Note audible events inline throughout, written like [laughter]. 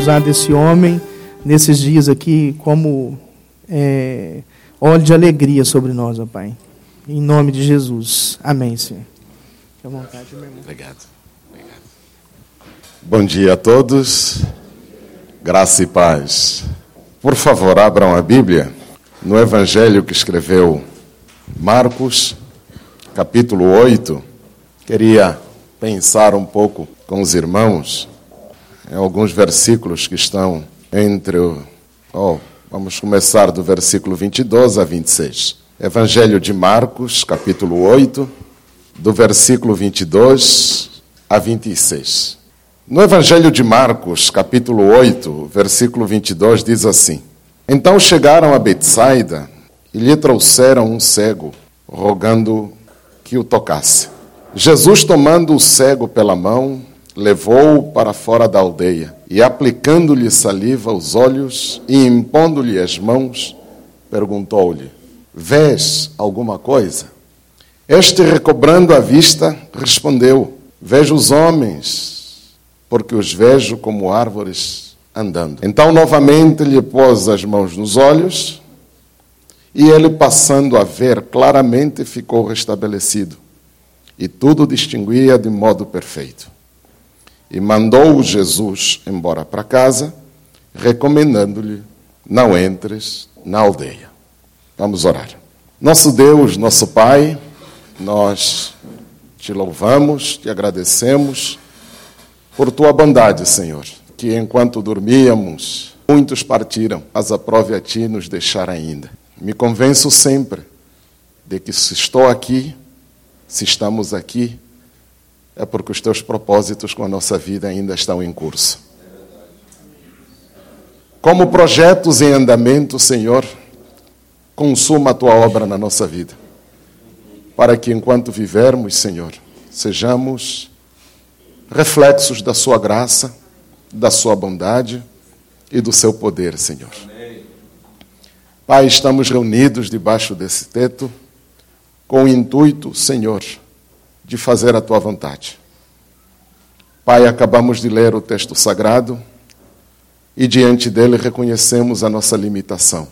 usar desse homem nesses dias aqui como é, óleo de alegria sobre nós, ó Pai. Em nome de Jesus. Amém, Senhor. Fique à vontade, meu irmão. Obrigado. Obrigado. Bom dia a todos. Graça e paz. Por favor, abram a Bíblia no Evangelho que escreveu Marcos, capítulo 8. Queria pensar um pouco com os irmãos em alguns versículos que estão entre o. Oh, vamos começar do versículo 22 a 26. Evangelho de Marcos, capítulo 8, do versículo 22 a 26. No Evangelho de Marcos, capítulo 8, versículo 22, diz assim: Então chegaram a Betsaida e lhe trouxeram um cego, rogando que o tocasse. Jesus, tomando o cego pela mão, levou-o para fora da aldeia e, aplicando-lhe saliva aos olhos e impondo-lhe as mãos, perguntou-lhe: Vês alguma coisa? Este, recobrando a vista, respondeu: Vejo os homens, porque os vejo como árvores andando. Então, novamente, lhe pôs as mãos nos olhos e ele, passando a ver claramente, ficou restabelecido e tudo distinguia de modo perfeito. E mandou Jesus embora para casa, recomendando-lhe: Não entres na aldeia. Vamos orar. Nosso Deus, nosso Pai, nós te louvamos, te agradecemos por tua bondade, Senhor, que enquanto dormíamos, muitos partiram, mas aprove a ti nos deixar ainda. Me convenço sempre de que se estou aqui, se estamos aqui, é porque os teus propósitos com a nossa vida ainda estão em curso. Como projetos em andamento, Senhor, consuma a tua obra na nossa vida, para que enquanto vivermos, Senhor, sejamos reflexos da Sua graça, da Sua bondade e do Seu poder, Senhor. Pai, estamos reunidos debaixo desse teto com o intuito, Senhor, de fazer a tua vontade. Pai, acabamos de ler o texto sagrado e diante dele reconhecemos a nossa limitação.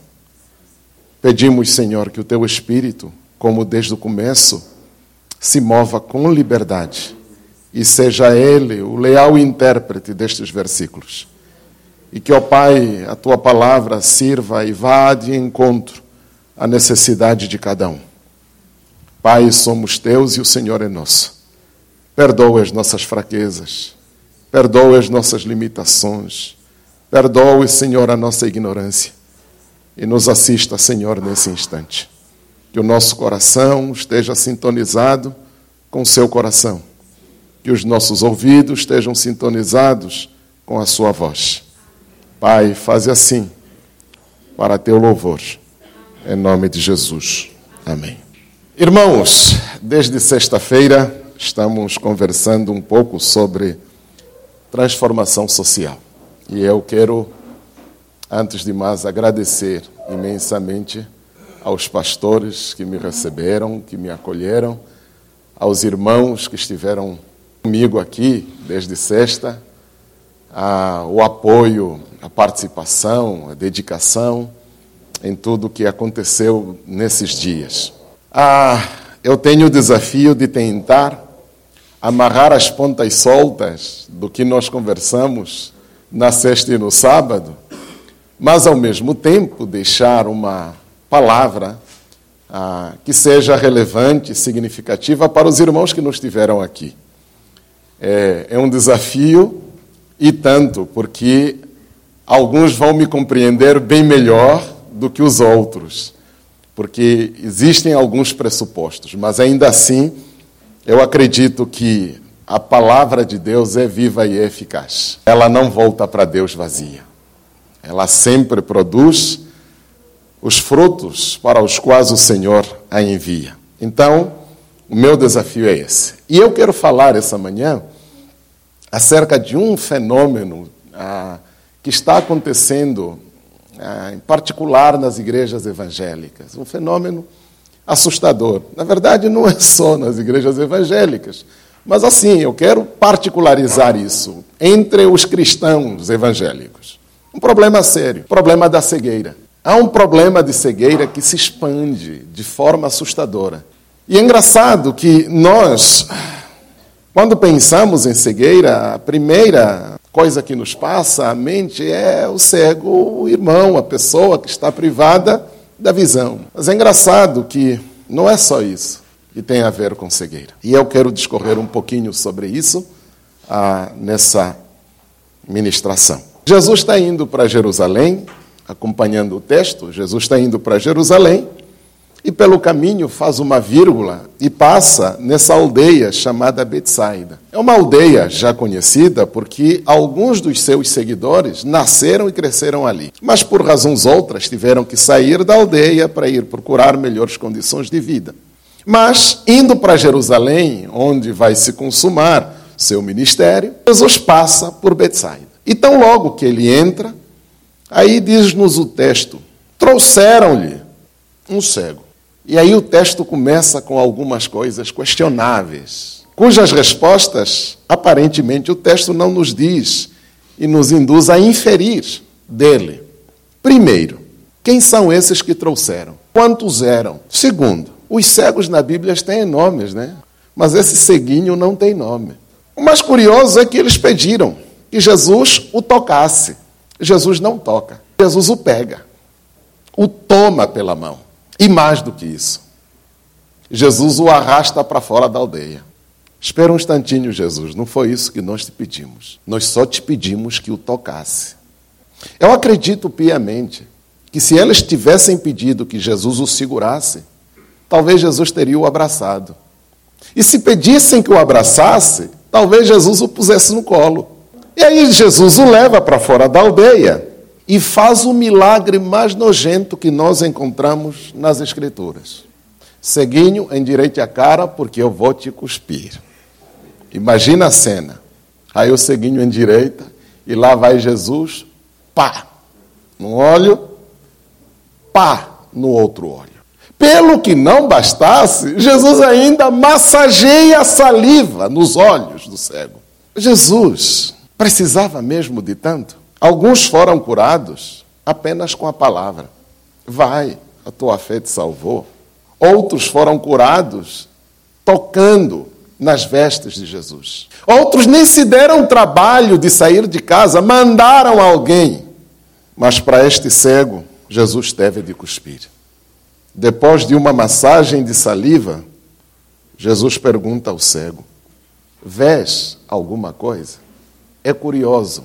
Pedimos, Senhor, que o teu espírito, como desde o começo, se mova com liberdade e seja ele o leal intérprete destes versículos. E que, ó Pai, a tua palavra sirva e vá de encontro à necessidade de cada um. Pai, somos teus e o Senhor é nosso. Perdoa as nossas fraquezas, perdoa as nossas limitações, perdoa, Senhor, a nossa ignorância e nos assista, Senhor, nesse instante. Que o nosso coração esteja sintonizado com o seu coração, que os nossos ouvidos estejam sintonizados com a sua voz. Pai, faze assim, para teu louvor, em nome de Jesus. Amém. Irmãos, desde sexta-feira estamos conversando um pouco sobre transformação social. E eu quero, antes de mais, agradecer imensamente aos pastores que me receberam, que me acolheram, aos irmãos que estiveram comigo aqui desde sexta, a, o apoio, a participação, a dedicação em tudo o que aconteceu nesses dias. Ah, eu tenho o desafio de tentar amarrar as pontas soltas do que nós conversamos na sexta e no sábado, mas ao mesmo tempo deixar uma palavra ah, que seja relevante, significativa para os irmãos que nos tiveram aqui. É, é um desafio e tanto, porque alguns vão me compreender bem melhor do que os outros porque existem alguns pressupostos, mas ainda assim eu acredito que a palavra de Deus é viva e eficaz. Ela não volta para Deus vazia. Ela sempre produz os frutos para os quais o Senhor a envia. Então, o meu desafio é esse. E eu quero falar essa manhã acerca de um fenômeno ah, que está acontecendo em particular nas igrejas evangélicas. Um fenômeno assustador. Na verdade, não é só nas igrejas evangélicas, Mas assim, eu quero particularizar isso entre os cristãos evangélicos. Um problema sério, problema da cegueira. Há um problema de cegueira que se expande de forma assustadora. E é engraçado que nós, quando pensamos em cegueira, a primeira coisa que nos passa à mente é o cego, o irmão, a pessoa que está privada da visão. Mas é engraçado que não é só isso que tem a ver com cegueira. E eu quero discorrer um pouquinho sobre isso ah, nessa ministração. Jesus está indo para Jerusalém, acompanhando o texto, Jesus está indo para Jerusalém e pelo caminho faz uma vírgula e passa nessa aldeia chamada Betsaida. É uma aldeia já conhecida porque alguns dos seus seguidores nasceram e cresceram ali, mas por razões outras tiveram que sair da aldeia para ir procurar melhores condições de vida. Mas indo para Jerusalém, onde vai se consumar seu ministério, Jesus passa por Betsaida. E tão logo que ele entra, aí diz-nos o texto: trouxeram-lhe um cego. E aí o texto começa com algumas coisas questionáveis, cujas respostas, aparentemente, o texto não nos diz e nos induz a inferir dele. Primeiro, quem são esses que trouxeram? Quantos eram? Segundo, os cegos na Bíblia têm nomes, né? Mas esse ceguinho não tem nome. O mais curioso é que eles pediram que Jesus o tocasse. Jesus não toca. Jesus o pega, o toma pela mão. E mais do que isso, Jesus o arrasta para fora da aldeia. Espera um instantinho, Jesus, não foi isso que nós te pedimos. Nós só te pedimos que o tocasse. Eu acredito piamente que se eles tivessem pedido que Jesus o segurasse, talvez Jesus teria o abraçado. E se pedissem que o abraçasse, talvez Jesus o pusesse no colo. E aí Jesus o leva para fora da aldeia e faz o milagre mais nojento que nós encontramos nas Escrituras. Seguinho, endireite a cara, porque eu vou te cuspir. Imagina a cena. Aí o ceguinho endireita e lá vai Jesus, pá, num olho, pá, no outro olho. Pelo que não bastasse, Jesus ainda massageia a saliva nos olhos do cego. Jesus precisava mesmo de tanto? Alguns foram curados apenas com a palavra. Vai, a tua fé te salvou. Outros foram curados tocando nas vestes de Jesus. Outros nem se deram trabalho de sair de casa, mandaram alguém. Mas para este cego, Jesus teve de cuspir. Depois de uma massagem de saliva, Jesus pergunta ao cego: Vês alguma coisa? É curioso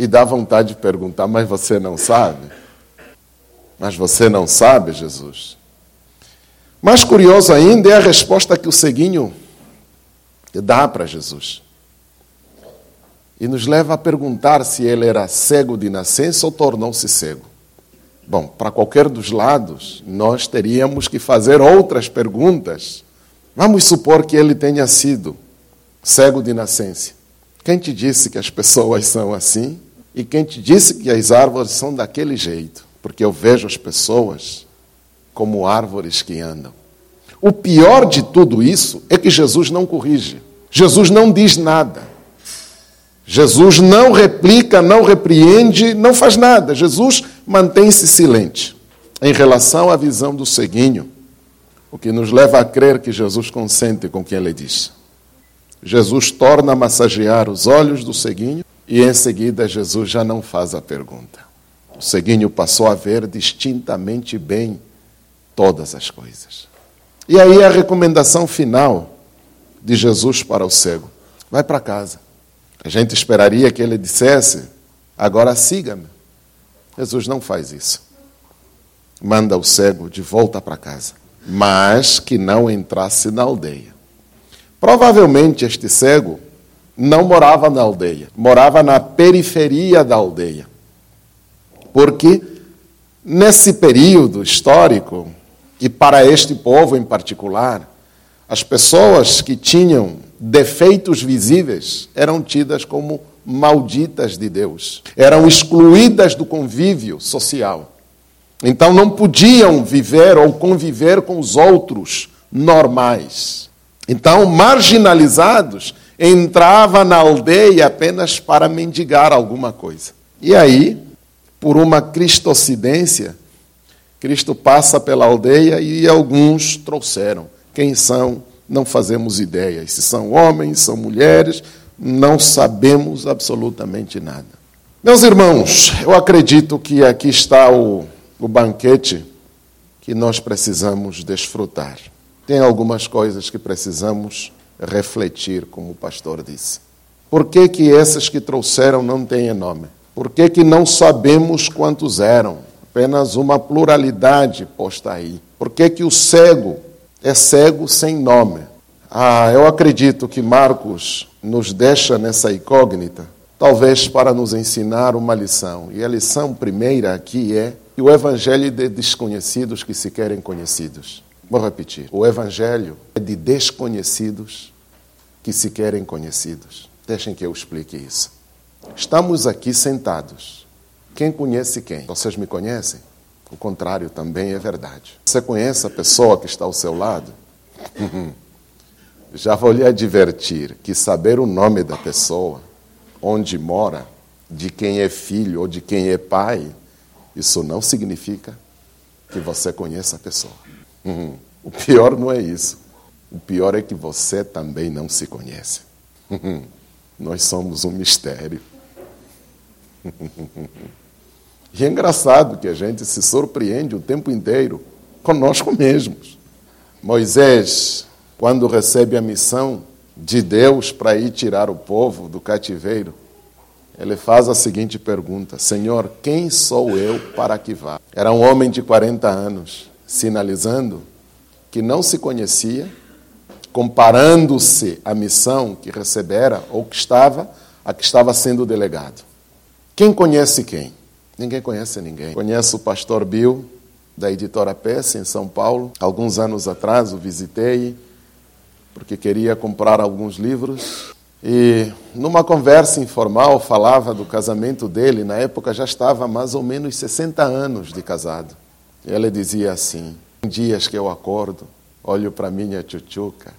e dá vontade de perguntar, mas você não sabe? Mas você não sabe, Jesus? Mais curioso ainda é a resposta que o ceguinho dá para Jesus. E nos leva a perguntar se ele era cego de nascença ou tornou-se cego. Bom, para qualquer dos lados, nós teríamos que fazer outras perguntas. Vamos supor que ele tenha sido cego de nascença. Quem te disse que as pessoas são assim? E quem te disse que as árvores são daquele jeito? Porque eu vejo as pessoas como árvores que andam. O pior de tudo isso é que Jesus não corrige. Jesus não diz nada. Jesus não replica, não repreende, não faz nada. Jesus mantém-se silente em relação à visão do ceguinho, o que nos leva a crer que Jesus consente com o que ele diz. Jesus torna a massagear os olhos do ceguinho e em seguida, Jesus já não faz a pergunta. O ceguinho passou a ver distintamente bem todas as coisas. E aí a recomendação final de Jesus para o cego: vai para casa. A gente esperaria que ele dissesse: agora siga-me. Jesus não faz isso. Manda o cego de volta para casa, mas que não entrasse na aldeia. Provavelmente este cego não morava na aldeia, morava na periferia da aldeia. Porque nesse período histórico, e para este povo em particular, as pessoas que tinham defeitos visíveis eram tidas como malditas de Deus, eram excluídas do convívio social. Então não podiam viver ou conviver com os outros normais. Então, marginalizados, entrava na aldeia apenas para mendigar alguma coisa. E aí, por uma cristocidência, Cristo passa pela aldeia e alguns trouxeram. Quem são? Não fazemos ideia. Se são homens, são mulheres, não sabemos absolutamente nada. Meus irmãos, eu acredito que aqui está o, o banquete que nós precisamos desfrutar. Tem algumas coisas que precisamos refletir, como o pastor disse. Por que, que esses que trouxeram não têm nome? Por que, que não sabemos quantos eram? Apenas uma pluralidade posta aí. Por que, que o cego é cego sem nome? Ah, eu acredito que Marcos nos deixa nessa incógnita, talvez para nos ensinar uma lição. E a lição primeira aqui é que o evangelho de desconhecidos que se querem conhecidos. Vou repetir. O evangelho é de desconhecidos que se querem conhecidos. Deixem que eu explique isso. Estamos aqui sentados. Quem conhece quem? Vocês me conhecem? O contrário também é verdade. Você conhece a pessoa que está ao seu lado? [laughs] Já vou lhe advertir que saber o nome da pessoa, onde mora, de quem é filho ou de quem é pai, isso não significa que você conheça a pessoa. Uhum. O pior não é isso. O pior é que você também não se conhece. Uhum. Nós somos um mistério. [laughs] E é engraçado que a gente se surpreende o tempo inteiro conosco mesmos. Moisés, quando recebe a missão de Deus para ir tirar o povo do cativeiro, ele faz a seguinte pergunta: Senhor, quem sou eu para que vá? Era um homem de 40 anos, sinalizando que não se conhecia, comparando-se à missão que recebera ou que estava, a que estava sendo delegado. Quem conhece quem? Ninguém conhece ninguém. Conheço o pastor Bill, da editora Peça, em São Paulo. Alguns anos atrás o visitei, porque queria comprar alguns livros. E numa conversa informal falava do casamento dele, na época já estava mais ou menos 60 anos de casado. E ele dizia assim: dias que eu acordo, olho para minha tchutchuca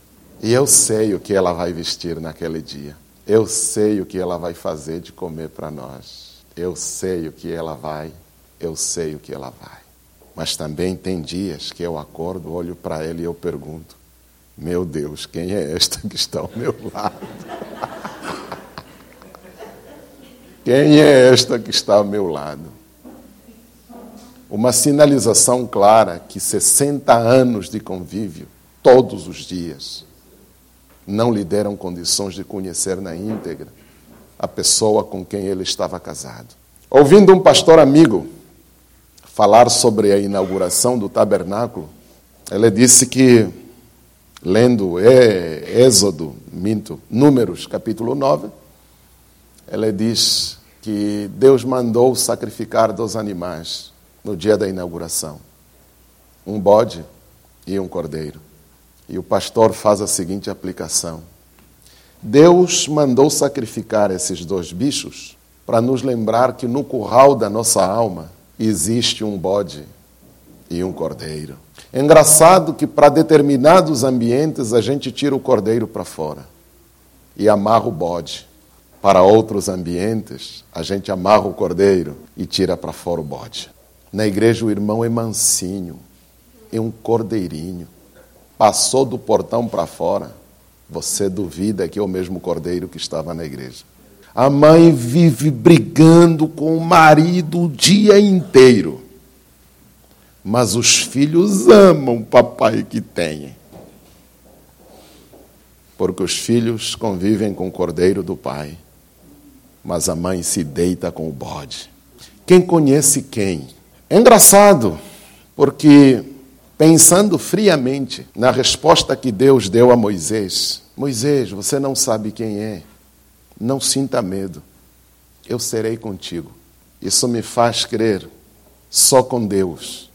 e eu sei o que ela vai vestir naquele dia. Eu sei o que ela vai fazer de comer para nós. Eu sei o que ela vai, eu sei o que ela vai. Mas também tem dias que eu acordo, olho para ela e eu pergunto: Meu Deus, quem é esta que está ao meu lado? [laughs] Quem é esta que está ao meu lado? Uma sinalização clara que 60 anos de convívio, todos os dias, não lhe deram condições de conhecer na íntegra a pessoa com quem ele estava casado. Ouvindo um pastor amigo falar sobre a inauguração do tabernáculo, ele disse que, lendo Êxodo, minto, Números, capítulo 9, ela diz que Deus mandou sacrificar dois animais no dia da inauguração: um bode e um cordeiro. E o pastor faz a seguinte aplicação: Deus mandou sacrificar esses dois bichos para nos lembrar que no curral da nossa alma existe um bode e um cordeiro. É engraçado que para determinados ambientes a gente tira o cordeiro para fora e amarra o bode. Para outros ambientes, a gente amarra o cordeiro e tira para fora o bode. Na igreja, o irmão é mansinho, é um cordeirinho. Passou do portão para fora, você duvida que é o mesmo cordeiro que estava na igreja. A mãe vive brigando com o marido o dia inteiro. Mas os filhos amam o papai que tem. Porque os filhos convivem com o cordeiro do pai mas a mãe se deita com o bode. Quem conhece quem? É engraçado, porque pensando friamente na resposta que Deus deu a Moisés: Moisés, você não sabe quem é, não sinta medo, eu serei contigo. Isso me faz crer só com Deus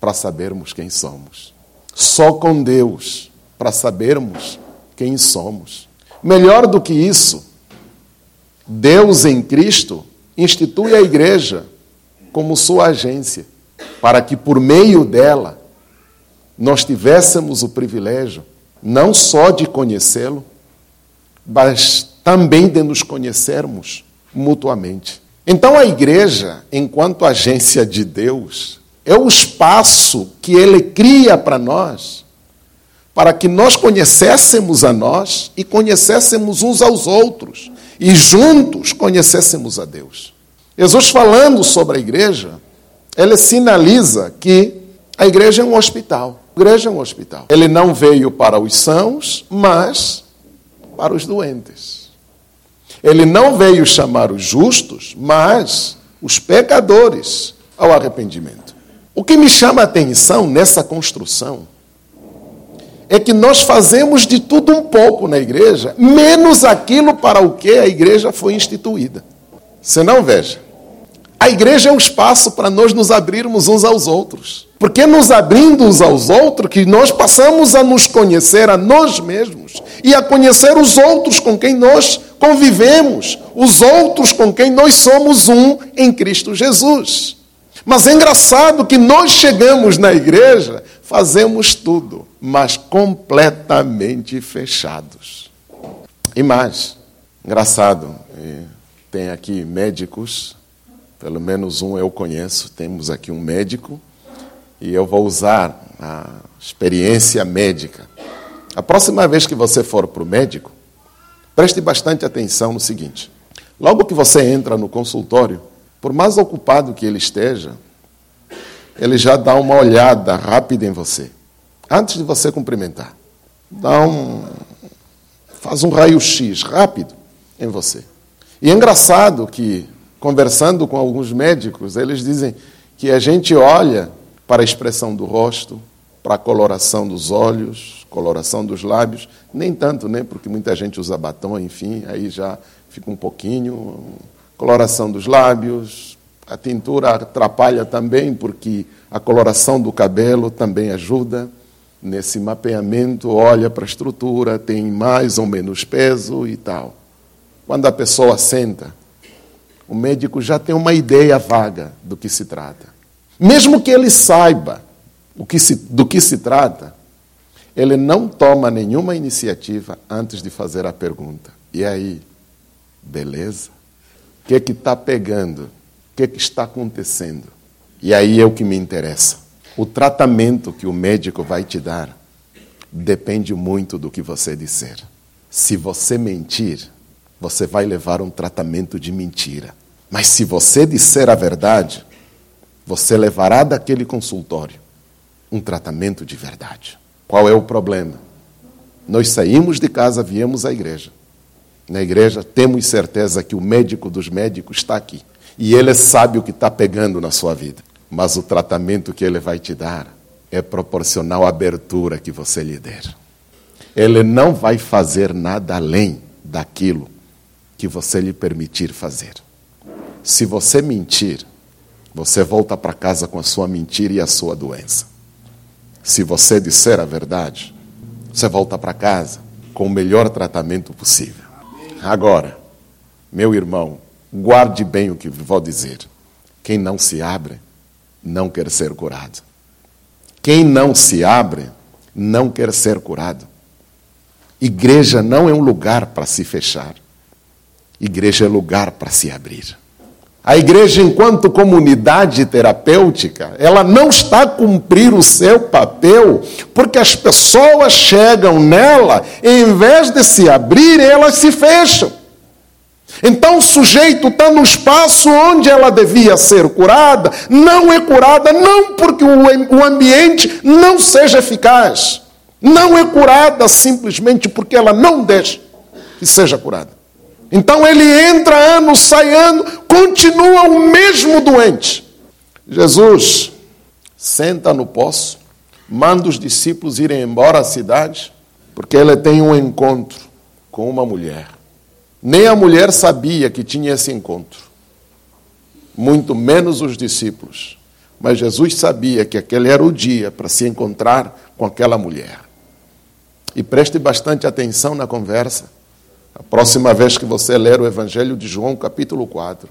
para sabermos quem somos. Só com Deus para sabermos quem somos. Melhor do que isso, Deus em Cristo institui a igreja como sua agência, para que por meio dela nós tivéssemos o privilégio não só de conhecê-lo, mas também de nos conhecermos mutuamente. Então a igreja, enquanto agência de Deus, é o espaço que ele cria para nós, para que nós conhecêssemos a nós e conhecêssemos uns aos outros, e juntos conhecêssemos a Deus. Jesus falando sobre a igreja, ele sinaliza que a igreja é um hospital. A igreja é um hospital. Ele não veio para os sãos, mas para os doentes. Ele não veio chamar os justos, mas os pecadores ao arrependimento. O que me chama a atenção nessa construção é que nós fazemos de tudo um pouco na igreja, menos aquilo para o que a igreja foi instituída. Você não veja. A igreja é um espaço para nós nos abrirmos uns aos outros. Porque nos abrindo uns aos outros que nós passamos a nos conhecer a nós mesmos e a conhecer os outros com quem nós convivemos, os outros com quem nós somos um em Cristo Jesus. Mas é engraçado que nós chegamos na igreja, fazemos tudo, mas completamente fechados. E mais, engraçado, tem aqui médicos, pelo menos um eu conheço, temos aqui um médico, e eu vou usar a experiência médica. A próxima vez que você for para o médico, Preste bastante atenção no seguinte: logo que você entra no consultório, por mais ocupado que ele esteja, ele já dá uma olhada rápida em você, antes de você cumprimentar. Dá um, faz um raio-x rápido em você. E é engraçado que, conversando com alguns médicos, eles dizem que a gente olha para a expressão do rosto, para a coloração dos olhos, coloração dos lábios, nem tanto, né? Porque muita gente usa batom, enfim, aí já fica um pouquinho. Coloração dos lábios, a tintura atrapalha também, porque a coloração do cabelo também ajuda nesse mapeamento, olha para a estrutura, tem mais ou menos peso e tal. Quando a pessoa senta, o médico já tem uma ideia vaga do que se trata. Mesmo que ele saiba que se, do que se trata, ele não toma nenhuma iniciativa antes de fazer a pergunta. E aí, beleza? O que é que está pegando? O que é que está acontecendo? E aí é o que me interessa. O tratamento que o médico vai te dar depende muito do que você disser. Se você mentir, você vai levar um tratamento de mentira. Mas se você disser a verdade, você levará daquele consultório um tratamento de verdade. Qual é o problema? Nós saímos de casa, viemos à igreja. Na igreja temos certeza que o médico dos médicos está aqui. E ele sabe o que está pegando na sua vida. Mas o tratamento que ele vai te dar é proporcional à abertura que você lhe der. Ele não vai fazer nada além daquilo que você lhe permitir fazer. Se você mentir, você volta para casa com a sua mentira e a sua doença. Se você disser a verdade, você volta para casa com o melhor tratamento possível. Agora, meu irmão, guarde bem o que vou dizer. Quem não se abre, não quer ser curado. Quem não se abre, não quer ser curado. Igreja não é um lugar para se fechar. Igreja é lugar para se abrir. A igreja, enquanto comunidade terapêutica, ela não está a cumprir o seu papel, porque as pessoas chegam nela, e em vez de se abrirem, elas se fecham. Então o sujeito está no espaço onde ela devia ser curada, não é curada, não porque o ambiente não seja eficaz, não é curada simplesmente porque ela não deixa que seja curada. Então ele entra ano, sai ano, continua o mesmo doente. Jesus senta no poço, manda os discípulos irem embora à cidade, porque ele tem um encontro com uma mulher. Nem a mulher sabia que tinha esse encontro, muito menos os discípulos. Mas Jesus sabia que aquele era o dia para se encontrar com aquela mulher. E preste bastante atenção na conversa. A próxima vez que você ler o Evangelho de João, capítulo 4,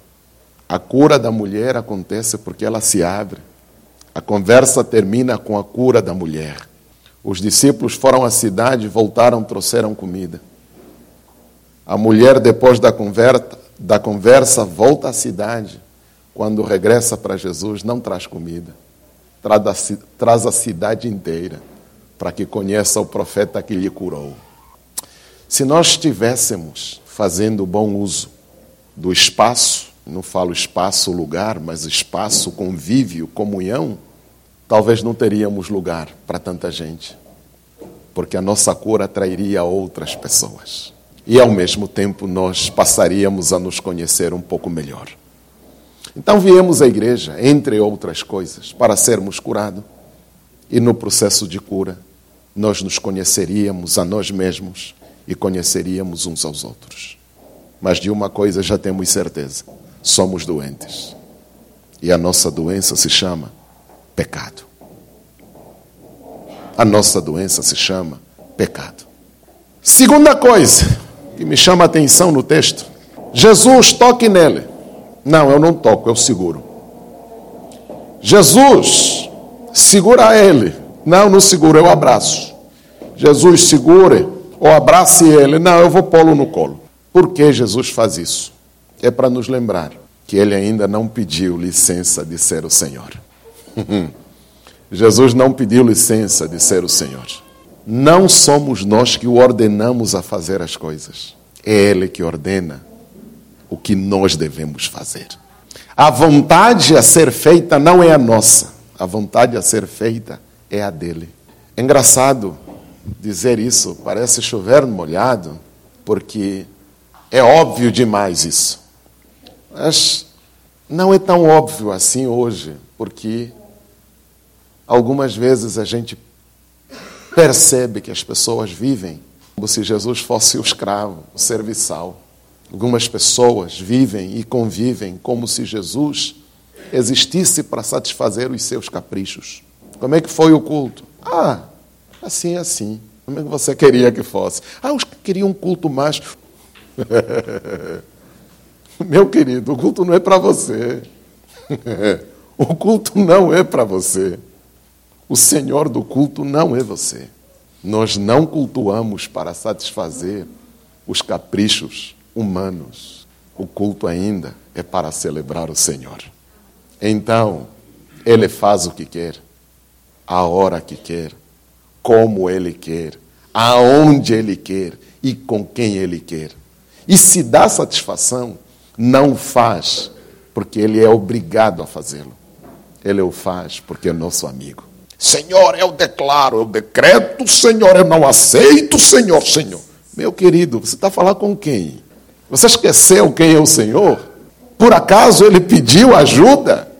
a cura da mulher acontece porque ela se abre. A conversa termina com a cura da mulher. Os discípulos foram à cidade, voltaram, trouxeram comida. A mulher, depois da conversa, da conversa volta à cidade. Quando regressa para Jesus, não traz comida, traz a cidade inteira para que conheça o profeta que lhe curou. Se nós estivéssemos fazendo bom uso do espaço, não falo espaço, lugar, mas espaço, convívio, comunhão, talvez não teríamos lugar para tanta gente, porque a nossa cura atrairia outras pessoas. E ao mesmo tempo nós passaríamos a nos conhecer um pouco melhor. Então viemos à igreja, entre outras coisas, para sermos curados. E no processo de cura, nós nos conheceríamos a nós mesmos e conheceríamos uns aos outros. Mas de uma coisa já temos certeza: somos doentes. E a nossa doença se chama pecado. A nossa doença se chama pecado. Segunda coisa que me chama a atenção no texto: Jesus, toque nele. Não, eu não toco, eu seguro. Jesus, segura ele. Não, não seguro, eu abraço. Jesus, segure ou abrace ele. Não, eu vou pô-lo no colo. Por que Jesus faz isso? É para nos lembrar que ele ainda não pediu licença de ser o Senhor. [laughs] Jesus não pediu licença de ser o Senhor. Não somos nós que o ordenamos a fazer as coisas. É Ele que ordena o que nós devemos fazer. A vontade a ser feita não é a nossa, a vontade a ser feita é a dele. É engraçado dizer isso, parece chover molhado, porque é óbvio demais isso. Mas não é tão óbvio assim hoje, porque algumas vezes a gente percebe que as pessoas vivem como se Jesus fosse o escravo, o serviçal. Algumas pessoas vivem e convivem como se Jesus existisse para satisfazer os seus caprichos. Como é que foi o culto? Ah, assim, assim. Como é que você queria que fosse? Ah, eu queria um culto mais. [laughs] Meu querido, o culto não é para você. [laughs] o culto não é para você. O Senhor do culto não é você. Nós não cultuamos para satisfazer os caprichos humanos. O culto ainda é para celebrar o Senhor. Então, Ele faz o que quer, a hora que quer, como Ele quer, aonde Ele quer e com quem Ele quer. E se dá satisfação, não faz porque Ele é obrigado a fazê-lo. Ele o faz porque é nosso amigo. Senhor, eu declaro, eu decreto, Senhor, eu não aceito, Senhor, Senhor. Meu querido, você está falando com quem? Você esqueceu quem é o Senhor? Por acaso ele pediu ajuda?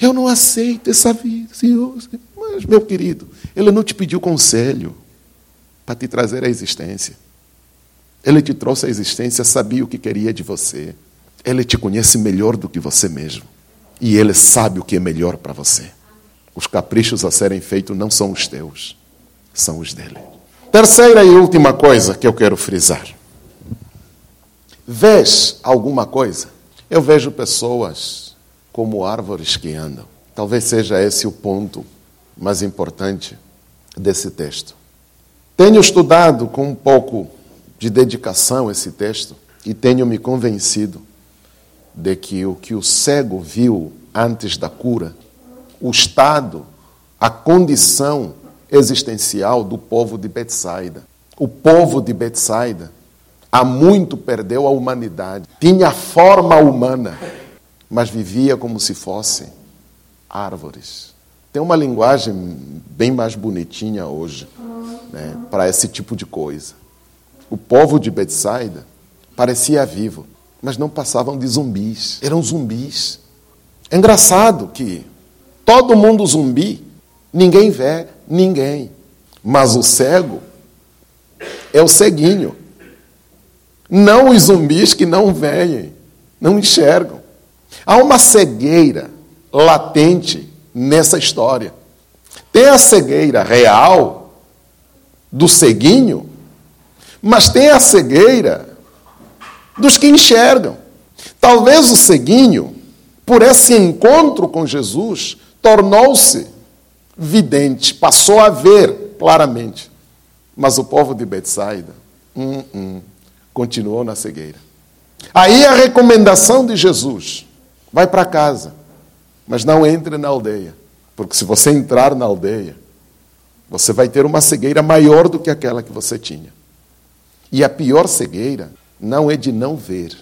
Eu não aceito essa vida, Senhor. Mas, meu querido, ele não te pediu conselho para te trazer à existência. Ele te trouxe à existência, sabia o que queria de você. Ele te conhece melhor do que você mesmo. E ele sabe o que é melhor para você. Os caprichos a serem feitos não são os teus, são os dele. Terceira e última coisa que eu quero frisar. Vês alguma coisa? Eu vejo pessoas como árvores que andam. Talvez seja esse o ponto mais importante desse texto. Tenho estudado com um pouco de dedicação esse texto e tenho me convencido de que o que o cego viu antes da cura o estado, a condição existencial do povo de Betsaida. O povo de Betsaida há muito perdeu a humanidade. Tinha forma humana, mas vivia como se fossem árvores. Tem uma linguagem bem mais bonitinha hoje né, para esse tipo de coisa. O povo de Betsaida parecia vivo, mas não passavam de zumbis. Eram zumbis. É engraçado que Todo mundo zumbi, ninguém vê ninguém. Mas o cego é o ceguinho. Não os zumbis que não veem, não enxergam. Há uma cegueira latente nessa história. Tem a cegueira real do ceguinho, mas tem a cegueira dos que enxergam. Talvez o ceguinho, por esse encontro com Jesus, tornou-se vidente, passou a ver. claramente. Mas o povo de Betsaida hum, hum, continuou na cegueira. Aí a recomendação de Jesus: vai para casa, mas não entre na aldeia. Porque se você entrar na aldeia, você vai ter uma cegueira maior do que aquela que você tinha. E a pior cegueira não é de não ver.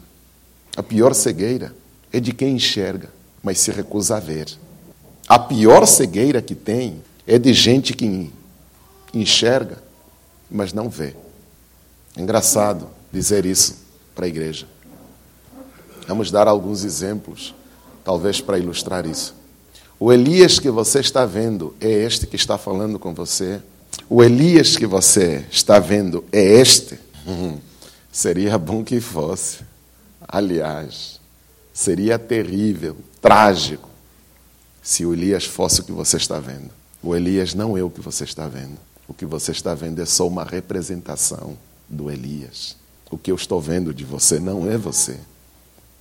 A pior cegueira é de quem enxerga, mas se recusa a ver. A pior cegueira que tem é de gente que enxerga, mas não vê. É engraçado dizer isso para a igreja. Vamos dar alguns exemplos, talvez para ilustrar isso. O Elias que você está vendo é este que está falando com você. O Elias que você está vendo é este. Seria bom que fosse. Aliás, seria terrível, trágico, se o Elias fosse o que você está vendo. O Elias não é o que você está vendo. O que você está vendo é só uma representação do Elias. O que eu estou vendo de você não é você.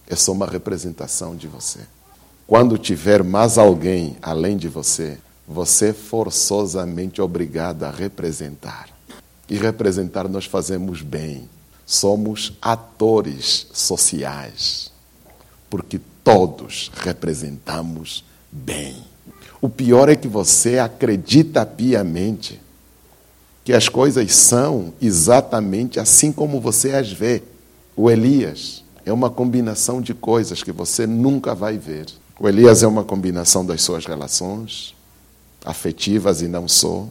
É só uma representação de você. Quando tiver mais alguém além de você, você é forçosamente obrigado a representar. E representar nós fazemos bem. Somos atores sociais. Porque todos representamos bem. O pior é que você acredita piamente que as coisas são exatamente assim como você as vê. O Elias é uma combinação de coisas que você nunca vai ver. O Elias é uma combinação das suas relações afetivas e não só.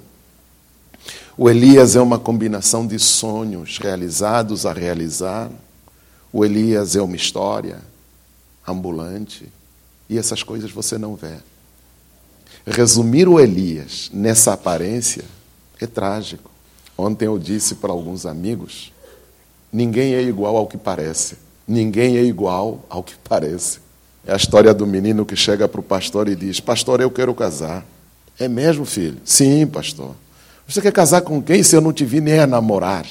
O Elias é uma combinação de sonhos realizados a realizar. O Elias é uma história ambulante. E essas coisas você não vê. Resumir o Elias nessa aparência é trágico. Ontem eu disse para alguns amigos: ninguém é igual ao que parece. Ninguém é igual ao que parece. É a história do menino que chega para o pastor e diz: Pastor, eu quero casar. É mesmo, filho? Sim, pastor. Você quer casar com quem se eu não te vi nem a namorar?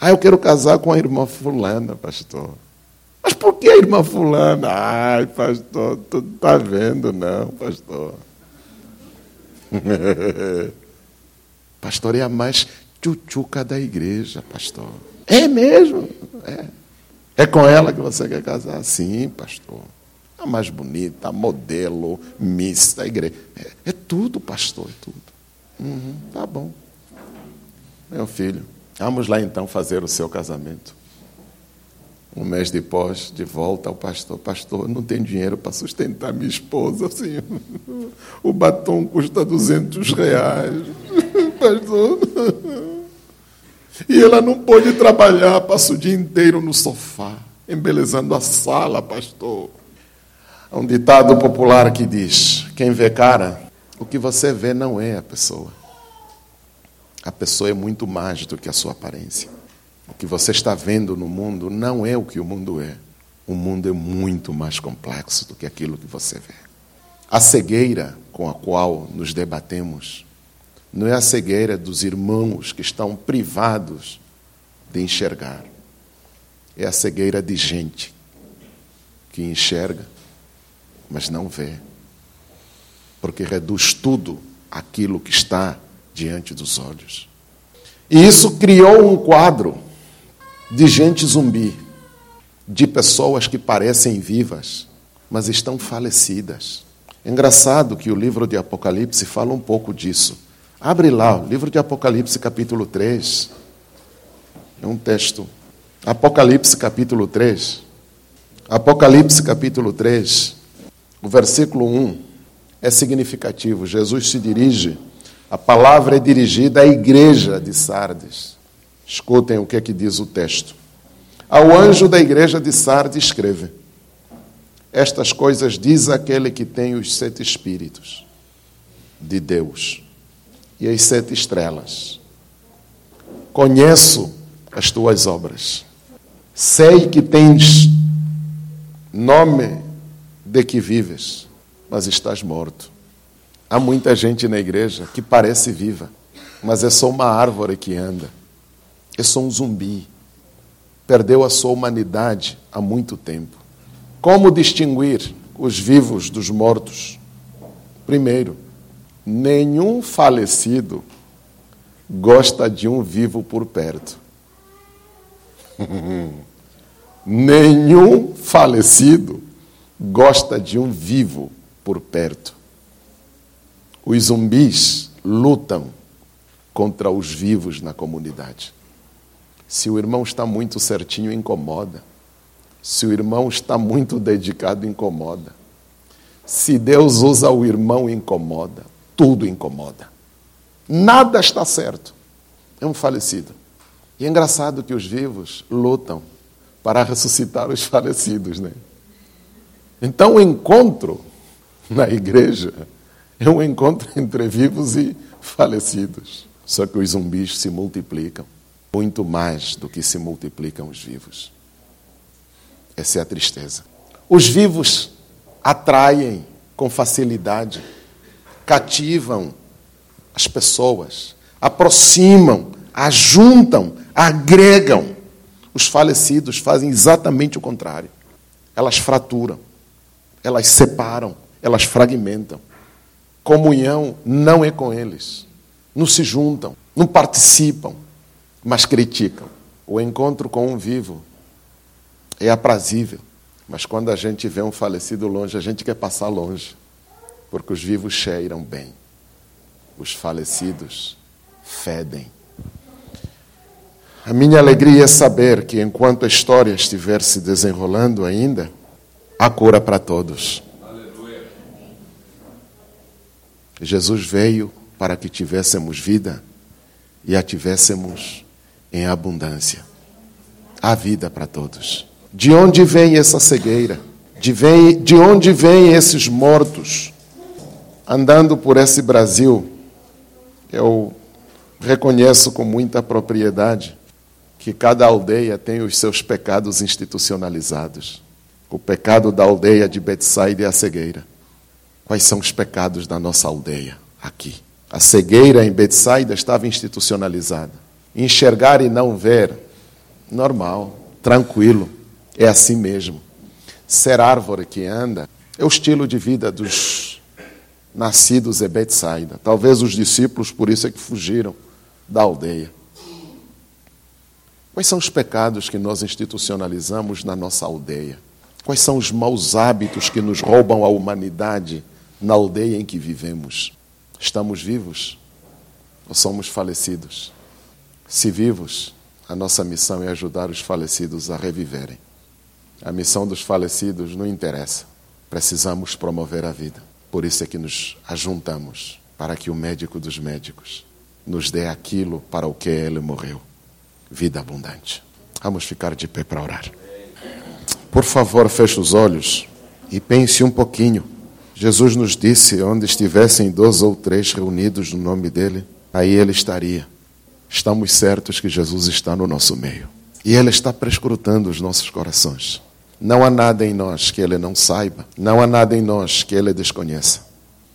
Ah, eu quero casar com a irmã Fulana, pastor. Mas por que a irmã Fulana? Ai, pastor, tu não está vendo, não, pastor. [laughs] pastor é a mais tchutchuca da igreja, pastor. É mesmo? É. É com ela que você quer casar? Sim, pastor. A mais bonita, modelo, miss da igreja. É, é tudo, pastor, é tudo. Uhum, tá bom. Meu filho, vamos lá então fazer o seu casamento. Um mês depois, de volta ao pastor. Pastor, não tenho dinheiro para sustentar minha esposa. Assim, o batom custa 200 reais. [laughs] Pastor. E ela não pôde trabalhar, passa o dia inteiro no sofá, embelezando a sala, pastor. Há um ditado popular que diz: quem vê cara, o que você vê não é a pessoa. A pessoa é muito mais do que a sua aparência. O que você está vendo no mundo não é o que o mundo é. O mundo é muito mais complexo do que aquilo que você vê. A cegueira com a qual nos debatemos não é a cegueira dos irmãos que estão privados de enxergar. É a cegueira de gente que enxerga, mas não vê. Porque reduz tudo aquilo que está diante dos olhos. E isso criou um quadro de gente zumbi, de pessoas que parecem vivas, mas estão falecidas. Engraçado que o livro de Apocalipse fala um pouco disso. Abre lá, o livro de Apocalipse, capítulo 3. É um texto. Apocalipse, capítulo 3. Apocalipse, capítulo 3. O versículo 1 é significativo. Jesus se dirige, a palavra é dirigida à igreja de Sardes. Escutem o que é que diz o texto. Ao anjo da igreja de Sardes escreve: Estas coisas diz aquele que tem os sete espíritos de Deus e as sete estrelas. Conheço as tuas obras. Sei que tens nome de que vives, mas estás morto. Há muita gente na igreja que parece viva, mas é só uma árvore que anda é só um zumbi. Perdeu a sua humanidade há muito tempo. Como distinguir os vivos dos mortos? Primeiro, nenhum falecido gosta de um vivo por perto. [laughs] Nenhum falecido gosta de um vivo por perto. Os zumbis lutam contra os vivos na comunidade. Se o irmão está muito certinho, incomoda. Se o irmão está muito dedicado, incomoda. Se Deus usa o irmão, incomoda. Tudo incomoda. Nada está certo. É um falecido. E é engraçado que os vivos lutam para ressuscitar os [laughs] falecidos, né? Então o encontro na igreja é um encontro [laughs] entre vivos e falecidos. Só que os zumbis se multiplicam muito mais do que se multiplicam os vivos. Essa é a tristeza. Os vivos atraem com facilidade, cativam as pessoas, aproximam, ajuntam, agregam. Os falecidos fazem exatamente o contrário. Elas fraturam, elas separam, elas fragmentam. Comunhão não é com eles. Não se juntam, não participam, mas criticam. O encontro com um vivo é aprazível, mas quando a gente vê um falecido longe, a gente quer passar longe, porque os vivos cheiram bem, os falecidos fedem. A minha alegria é saber que enquanto a história estiver se desenrolando ainda, há cura para todos. Aleluia. Jesus veio para que tivéssemos vida e a tivéssemos em abundância. Há vida para todos. De onde vem essa cegueira? De, vem, de onde vêm esses mortos andando por esse Brasil? Eu reconheço com muita propriedade que cada aldeia tem os seus pecados institucionalizados. O pecado da aldeia de Betsaida é a cegueira. Quais são os pecados da nossa aldeia aqui? A cegueira em Betsaida estava institucionalizada. Enxergar e não ver, normal, tranquilo, é assim mesmo. Ser árvore que anda é o estilo de vida dos nascidos em Betsaida. Talvez os discípulos por isso é que fugiram da aldeia. Quais são os pecados que nós institucionalizamos na nossa aldeia? Quais são os maus hábitos que nos roubam a humanidade na aldeia em que vivemos? Estamos vivos ou somos falecidos? Se vivos, a nossa missão é ajudar os falecidos a reviverem. A missão dos falecidos não interessa. Precisamos promover a vida. Por isso é que nos ajuntamos para que o médico dos médicos nos dê aquilo para o que ele morreu vida abundante. Vamos ficar de pé para orar. Por favor, feche os olhos e pense um pouquinho. Jesus nos disse: onde estivessem dois ou três reunidos no nome dele, aí ele estaria. Estamos certos que Jesus está no nosso meio. E ele está prescrutando os nossos corações. Não há nada em nós que ele não saiba, não há nada em nós que ele desconheça.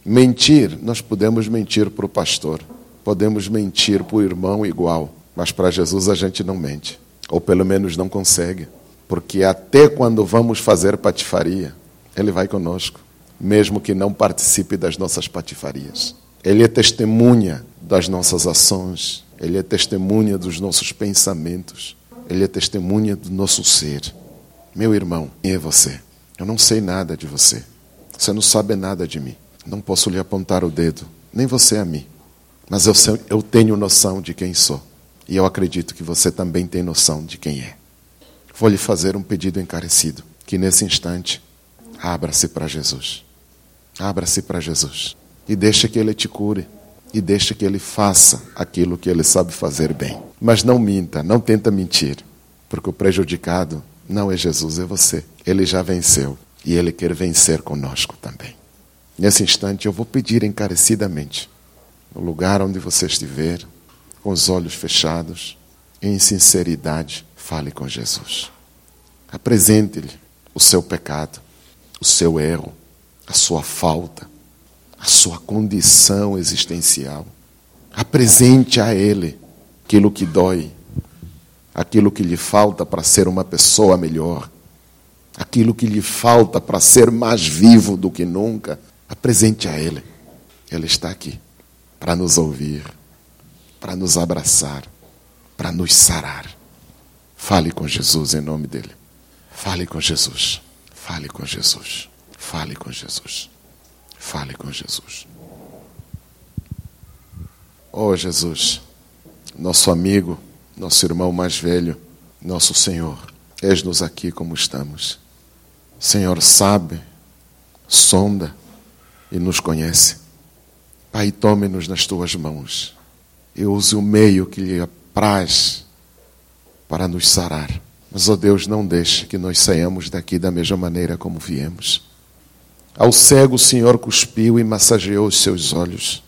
Mentir, nós podemos mentir para o pastor, podemos mentir para o irmão igual, mas para Jesus a gente não mente, ou pelo menos não consegue, porque até quando vamos fazer patifaria, Ele vai conosco, mesmo que não participe das nossas patifarias. Ele é testemunha das nossas ações, Ele é testemunha dos nossos pensamentos, Ele é testemunha do nosso ser. Meu irmão, quem é você? Eu não sei nada de você. Você não sabe nada de mim. Não posso lhe apontar o dedo, nem você a mim. Mas eu, eu tenho noção de quem sou. E eu acredito que você também tem noção de quem é. Vou lhe fazer um pedido encarecido: que nesse instante, abra-se para Jesus. Abra-se para Jesus. E deixe que Ele te cure. E deixe que Ele faça aquilo que Ele sabe fazer bem. Mas não minta, não tenta mentir. Porque o prejudicado não é Jesus, é você. Ele já venceu. E Ele quer vencer conosco também. Nesse instante, eu vou pedir encarecidamente, no lugar onde você estiver, com os olhos fechados, em sinceridade, fale com Jesus. Apresente-lhe o seu pecado, o seu erro, a sua falta, a sua condição existencial. Apresente a Ele aquilo que dói, aquilo que lhe falta para ser uma pessoa melhor, aquilo que lhe falta para ser mais vivo do que nunca. Apresente a Ele. Ele está aqui para nos ouvir para nos abraçar, para nos sarar. Fale com Jesus em nome dele. Fale com Jesus. Fale com Jesus. Fale com Jesus. Fale com Jesus. Oh Jesus, nosso amigo, nosso irmão mais velho, nosso Senhor, és-nos aqui como estamos. Senhor sabe, sonda e nos conhece. Pai, tome-nos nas tuas mãos e use o meio que lhe apraz para nos sarar. Mas, ó oh Deus, não deixe que nós saiamos daqui da mesma maneira como viemos. Ao cego o Senhor cuspiu e massageou os seus olhos.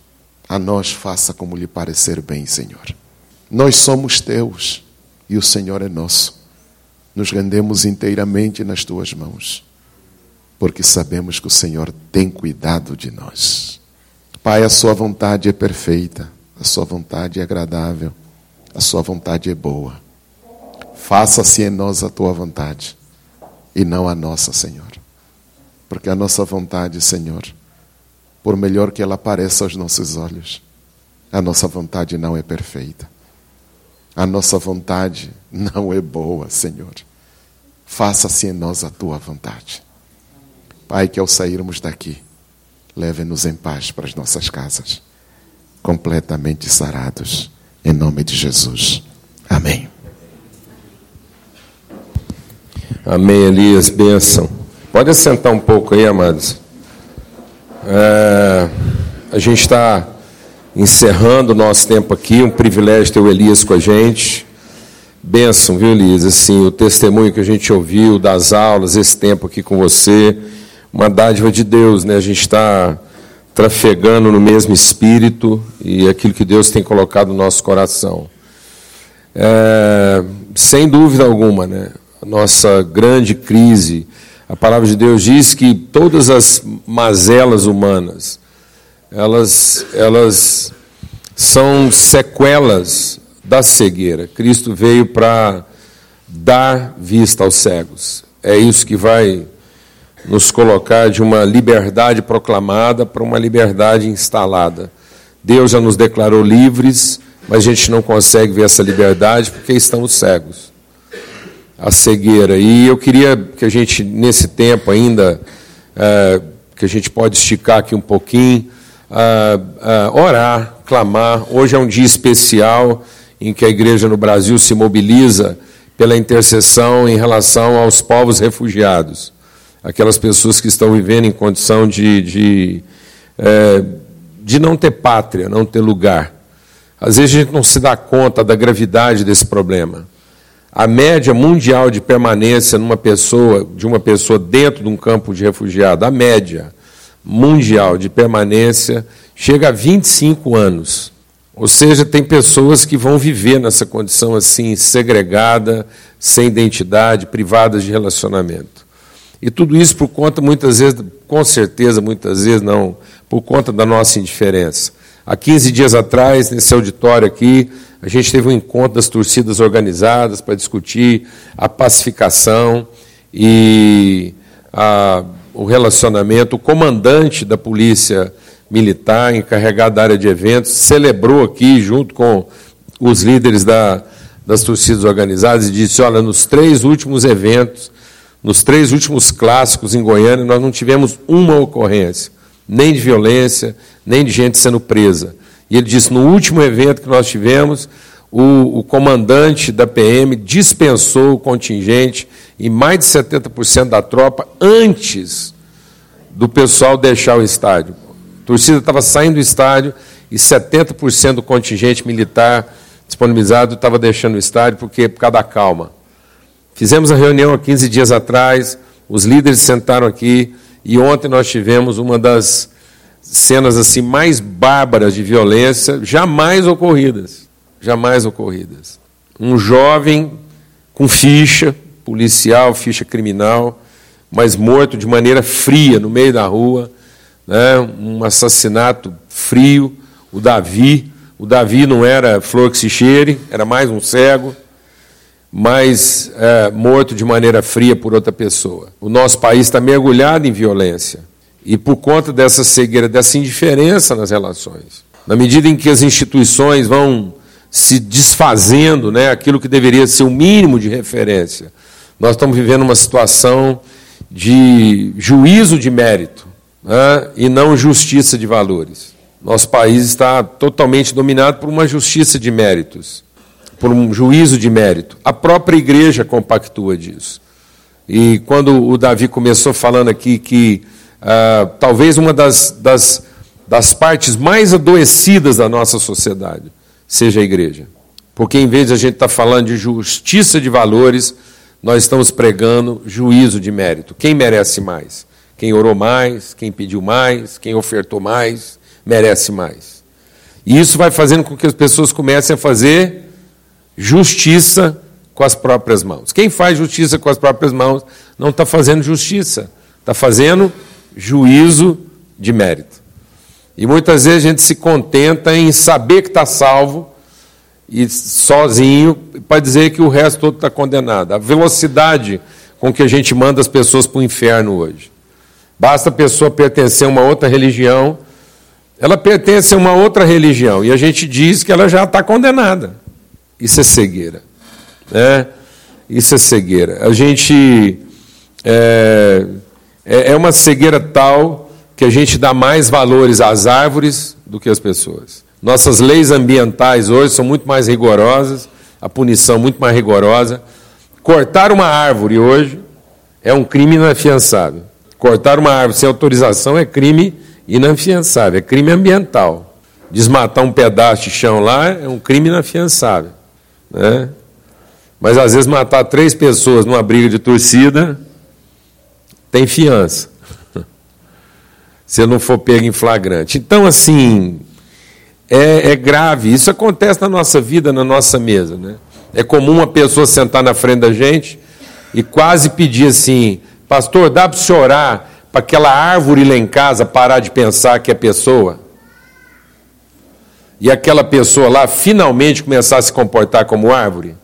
A nós faça como lhe parecer bem, Senhor. Nós somos teus e o Senhor é nosso. Nos rendemos inteiramente nas tuas mãos, porque sabemos que o Senhor tem cuidado de nós. Pai, a sua vontade é perfeita, a sua vontade é agradável, a sua vontade é boa. Faça-se em nós a tua vontade e não a nossa, Senhor. Porque a nossa vontade, Senhor, por melhor que ela pareça aos nossos olhos, a nossa vontade não é perfeita. A nossa vontade não é boa, Senhor. Faça-se em nós a tua vontade. Pai, que ao sairmos daqui, leve-nos em paz para as nossas casas, completamente sarados, em nome de Jesus. Amém. Amém, Elias, bênção. Pode assentar um pouco aí, amados. É, a gente está encerrando o nosso tempo aqui, um privilégio ter o Elias com a gente. Bênção, viu, Elias? Assim, o testemunho que a gente ouviu das aulas, esse tempo aqui com você, uma dádiva de Deus, né? A gente está trafegando no mesmo espírito e aquilo que Deus tem colocado no nosso coração. É, sem dúvida alguma, né? Nossa grande crise. A palavra de Deus diz que todas as mazelas humanas, elas, elas são sequelas da cegueira. Cristo veio para dar vista aos cegos. É isso que vai nos colocar de uma liberdade proclamada para uma liberdade instalada. Deus já nos declarou livres, mas a gente não consegue ver essa liberdade porque estamos cegos a cegueira. E eu queria que a gente, nesse tempo ainda, é, que a gente pode esticar aqui um pouquinho, é, é, orar, clamar. Hoje é um dia especial em que a igreja no Brasil se mobiliza pela intercessão em relação aos povos refugiados, aquelas pessoas que estão vivendo em condição de, de, é, de não ter pátria, não ter lugar. Às vezes a gente não se dá conta da gravidade desse problema. A média mundial de permanência numa pessoa, de uma pessoa dentro de um campo de refugiado, a média mundial de permanência chega a 25 anos. Ou seja, tem pessoas que vão viver nessa condição assim, segregada, sem identidade, privadas de relacionamento. E tudo isso por conta, muitas vezes, com certeza, muitas vezes não, por conta da nossa indiferença. Há 15 dias atrás, nesse auditório aqui, a gente teve um encontro das torcidas organizadas para discutir a pacificação e a, o relacionamento. O comandante da Polícia Militar, encarregado da área de eventos, celebrou aqui, junto com os líderes da, das torcidas organizadas, e disse: Olha, nos três últimos eventos, nos três últimos clássicos em Goiânia, nós não tivemos uma ocorrência, nem de violência, nem de gente sendo presa. E ele disse: no último evento que nós tivemos, o, o comandante da PM dispensou o contingente e mais de 70% da tropa antes do pessoal deixar o estádio. A torcida estava saindo do estádio e 70% do contingente militar disponibilizado estava deixando o estádio porque por causa da calma. Fizemos a reunião há 15 dias atrás, os líderes sentaram aqui e ontem nós tivemos uma das cenas assim mais bárbaras de violência jamais ocorridas, jamais ocorridas. Um jovem com ficha policial, ficha criminal, mas morto de maneira fria no meio da rua, né? um assassinato frio. O Davi, o Davi não era flor que se cheire, era mais um cego, mas é, morto de maneira fria por outra pessoa. O nosso país está mergulhado em violência. E por conta dessa cegueira, dessa indiferença nas relações, na medida em que as instituições vão se desfazendo, né, aquilo que deveria ser o mínimo de referência. Nós estamos vivendo uma situação de juízo de mérito né, e não justiça de valores. Nosso país está totalmente dominado por uma justiça de méritos, por um juízo de mérito. A própria igreja compactua disso. E quando o Davi começou falando aqui que ah, talvez uma das, das, das partes mais adoecidas da nossa sociedade seja a igreja. Porque em vez de a gente estar tá falando de justiça de valores, nós estamos pregando juízo de mérito. Quem merece mais? Quem orou mais, quem pediu mais, quem ofertou mais, merece mais. E isso vai fazendo com que as pessoas comecem a fazer justiça com as próprias mãos. Quem faz justiça com as próprias mãos não está fazendo justiça, está fazendo juízo de mérito. E muitas vezes a gente se contenta em saber que está salvo e sozinho para dizer que o resto todo está condenado. A velocidade com que a gente manda as pessoas para o inferno hoje. Basta a pessoa pertencer a uma outra religião, ela pertence a uma outra religião e a gente diz que ela já está condenada. Isso é cegueira. Né? Isso é cegueira. A gente. É, é, é uma cegueira tal que a gente dá mais valores às árvores do que às pessoas. Nossas leis ambientais hoje são muito mais rigorosas, a punição muito mais rigorosa. Cortar uma árvore hoje é um crime inafiançável. Cortar uma árvore sem autorização é crime inafiançável, é crime ambiental. Desmatar um pedaço de chão lá é um crime inafiançável. Né? Mas às vezes matar três pessoas numa briga de torcida tem fiança [laughs] se não for pego em flagrante. Então, assim, é, é, grave. Isso acontece na nossa vida, na nossa mesa. Né? É comum uma pessoa sentar na frente da gente e quase pedir assim: Pastor, dá para chorar para aquela árvore lá em casa parar de pensar que é pessoa? E aquela pessoa lá finalmente começar a se comportar como árvore?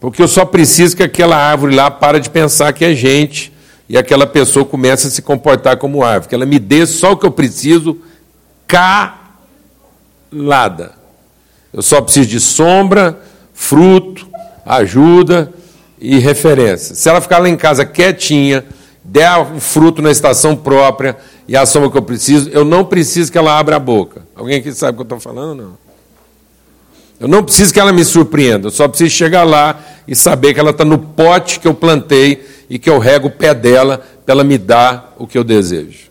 Porque eu só preciso que aquela árvore lá pare de pensar que é gente e aquela pessoa começa a se comportar como árvore, que ela me dê só o que eu preciso calada. Eu só preciso de sombra, fruto, ajuda e referência. Se ela ficar lá em casa quietinha, der o fruto na estação própria e a sombra que eu preciso, eu não preciso que ela abra a boca. Alguém aqui sabe o que eu estou falando? Não. Eu não preciso que ela me surpreenda, eu só preciso chegar lá e saber que ela está no pote que eu plantei e que eu rego o pé dela para ela me dar o que eu desejo.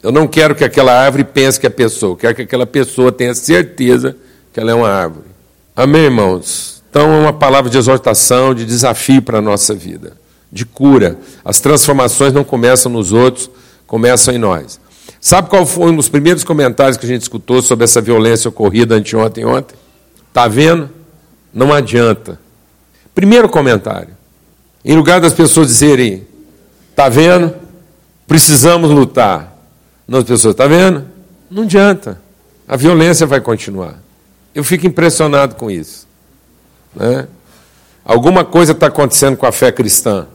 Eu não quero que aquela árvore pense que é pessoa, eu quero que aquela pessoa tenha certeza que ela é uma árvore. Amém, irmãos? Então é uma palavra de exortação, de desafio para a nossa vida, de cura. As transformações não começam nos outros, começam em nós. Sabe qual foi um dos primeiros comentários que a gente escutou sobre essa violência ocorrida anteontem e ontem? Está vendo? Não adianta. Primeiro comentário. Em lugar das pessoas dizerem, está vendo? Precisamos lutar. As pessoas, está vendo? Não adianta. A violência vai continuar. Eu fico impressionado com isso. Né? Alguma coisa está acontecendo com a fé cristã.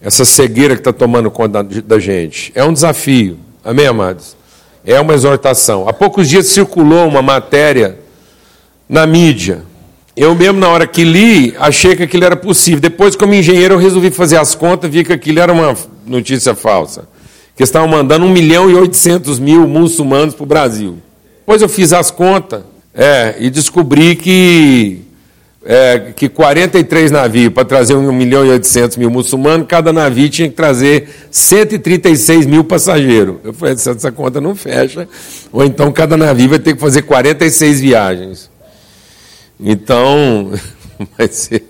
Essa cegueira que está tomando conta da gente. É um desafio. Amém, amados? É uma exortação. Há poucos dias circulou uma matéria na mídia eu mesmo, na hora que li, achei que aquilo era possível. Depois, como engenheiro, eu resolvi fazer as contas, vi que aquilo era uma notícia falsa. Que estavam mandando 1 milhão e 800 mil muçulmanos para o Brasil. Depois eu fiz as contas é, e descobri que, é, que 43 navios para trazer 1 milhão e 800 mil muçulmanos, cada navio tinha que trazer 136 mil passageiros. Eu falei, essa conta não fecha. Ou então cada navio vai ter que fazer 46 viagens. Então, [laughs] vai ser.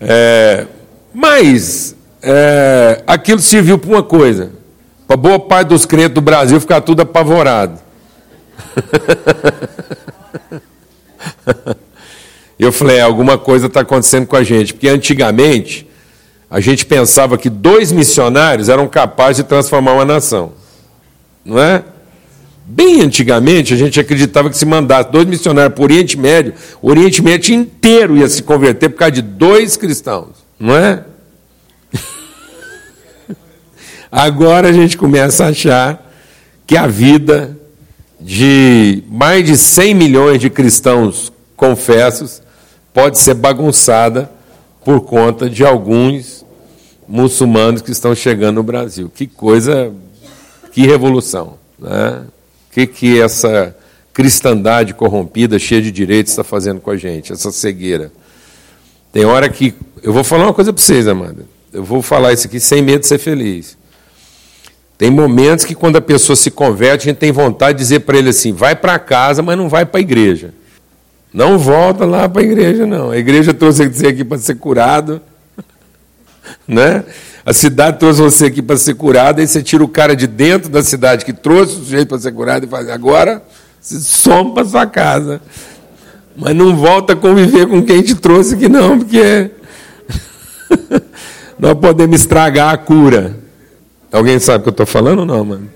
É, mas é, aquilo serviu para uma coisa: para boa parte dos crentes do Brasil ficar tudo apavorado. [laughs] Eu falei: é, alguma coisa está acontecendo com a gente, porque antigamente a gente pensava que dois missionários eram capazes de transformar uma nação, não é? Bem antigamente, a gente acreditava que se mandasse dois missionários para o Oriente Médio, o Oriente Médio inteiro ia se converter por causa de dois cristãos, não é? [laughs] Agora a gente começa a achar que a vida de mais de 100 milhões de cristãos confessos, pode ser bagunçada por conta de alguns muçulmanos que estão chegando no Brasil. Que coisa, que revolução. Né? Que, que essa cristandade corrompida, cheia de direitos, está fazendo com a gente, essa cegueira? Tem hora que. Eu vou falar uma coisa para vocês, Amanda. Eu vou falar isso aqui sem medo de ser feliz. Tem momentos que, quando a pessoa se converte, a gente tem vontade de dizer para ele assim: vai para casa, mas não vai para a igreja. Não volta lá para a igreja, não. A igreja trouxe você aqui para ser curado. Né? A cidade trouxe você aqui para ser curado, aí você tira o cara de dentro da cidade que trouxe o sujeito para ser curado e faz, agora você para sua casa. Mas não volta a conviver com quem te trouxe aqui, não, porque [laughs] nós podemos estragar a cura. Alguém sabe o que eu estou falando ou não, mano?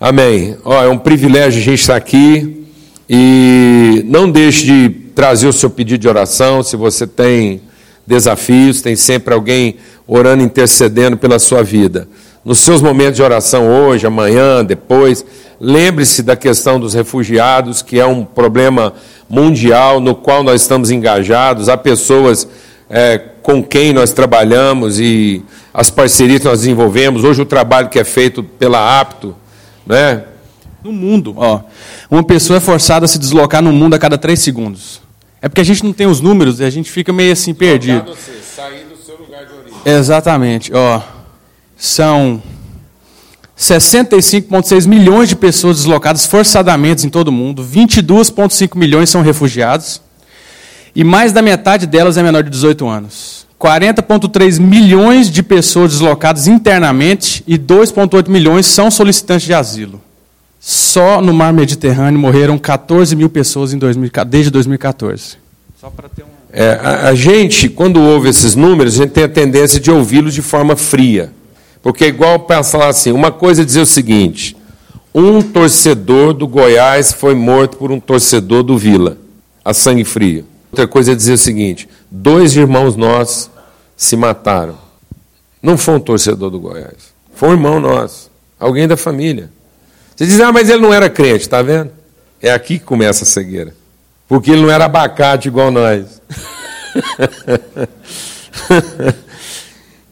Amém. Ó, é um privilégio a gente estar aqui. E não deixe de trazer o seu pedido de oração. Se você tem desafios, tem sempre alguém orando, intercedendo pela sua vida. Nos seus momentos de oração hoje, amanhã, depois, lembre-se da questão dos refugiados, que é um problema mundial no qual nós estamos engajados. Há pessoas é, com quem nós trabalhamos e as parcerias que nós desenvolvemos. Hoje o trabalho que é feito pela Apto, né? No mundo, ó, uma pessoa é forçada a se deslocar no mundo a cada três segundos. É porque a gente não tem os números e a gente fica meio assim perdido. Você, sair do seu lugar de origem. Exatamente, ó, são 65,6 milhões de pessoas deslocadas forçadamente em todo o mundo, 22,5 milhões são refugiados, e mais da metade delas é menor de 18 anos. 40,3 milhões de pessoas deslocadas internamente e 2,8 milhões são solicitantes de asilo. Só no mar Mediterrâneo morreram 14 mil pessoas em 2000, desde 2014. Só para ter um... É, a, a, gente, quando ouve esses números, a gente tem a tendência de ouvi-los de forma fria. Porque é igual pensar assim: uma coisa é dizer o seguinte: um torcedor do Goiás foi morto por um torcedor do Vila, a sangue frio. Outra coisa é dizer o seguinte: dois irmãos nossos se mataram. Não foi um torcedor do Goiás, foi um irmão nosso, alguém da família. Você diz, ah, mas ele não era crente, está vendo? É aqui que começa a cegueira. Porque ele não era abacate igual nós. [laughs]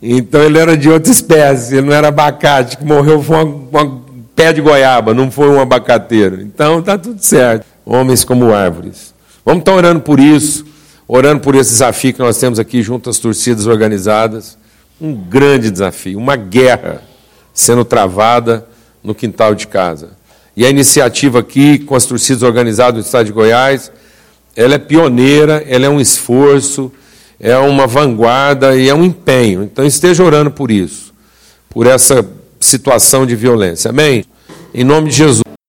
então ele era de outra espécie, ele não era abacate, que morreu foi um pé de goiaba, não foi um abacateiro. Então está tudo certo. Homens como árvores. Vamos estar orando por isso, orando por esse desafio que nós temos aqui junto às torcidas organizadas. Um grande desafio, uma guerra sendo travada no quintal de casa. E a iniciativa aqui, com as torcidas organizadas do Estado de Goiás, ela é pioneira, ela é um esforço, é uma vanguarda e é um empenho. Então esteja orando por isso, por essa situação de violência. Amém? Em nome de Jesus.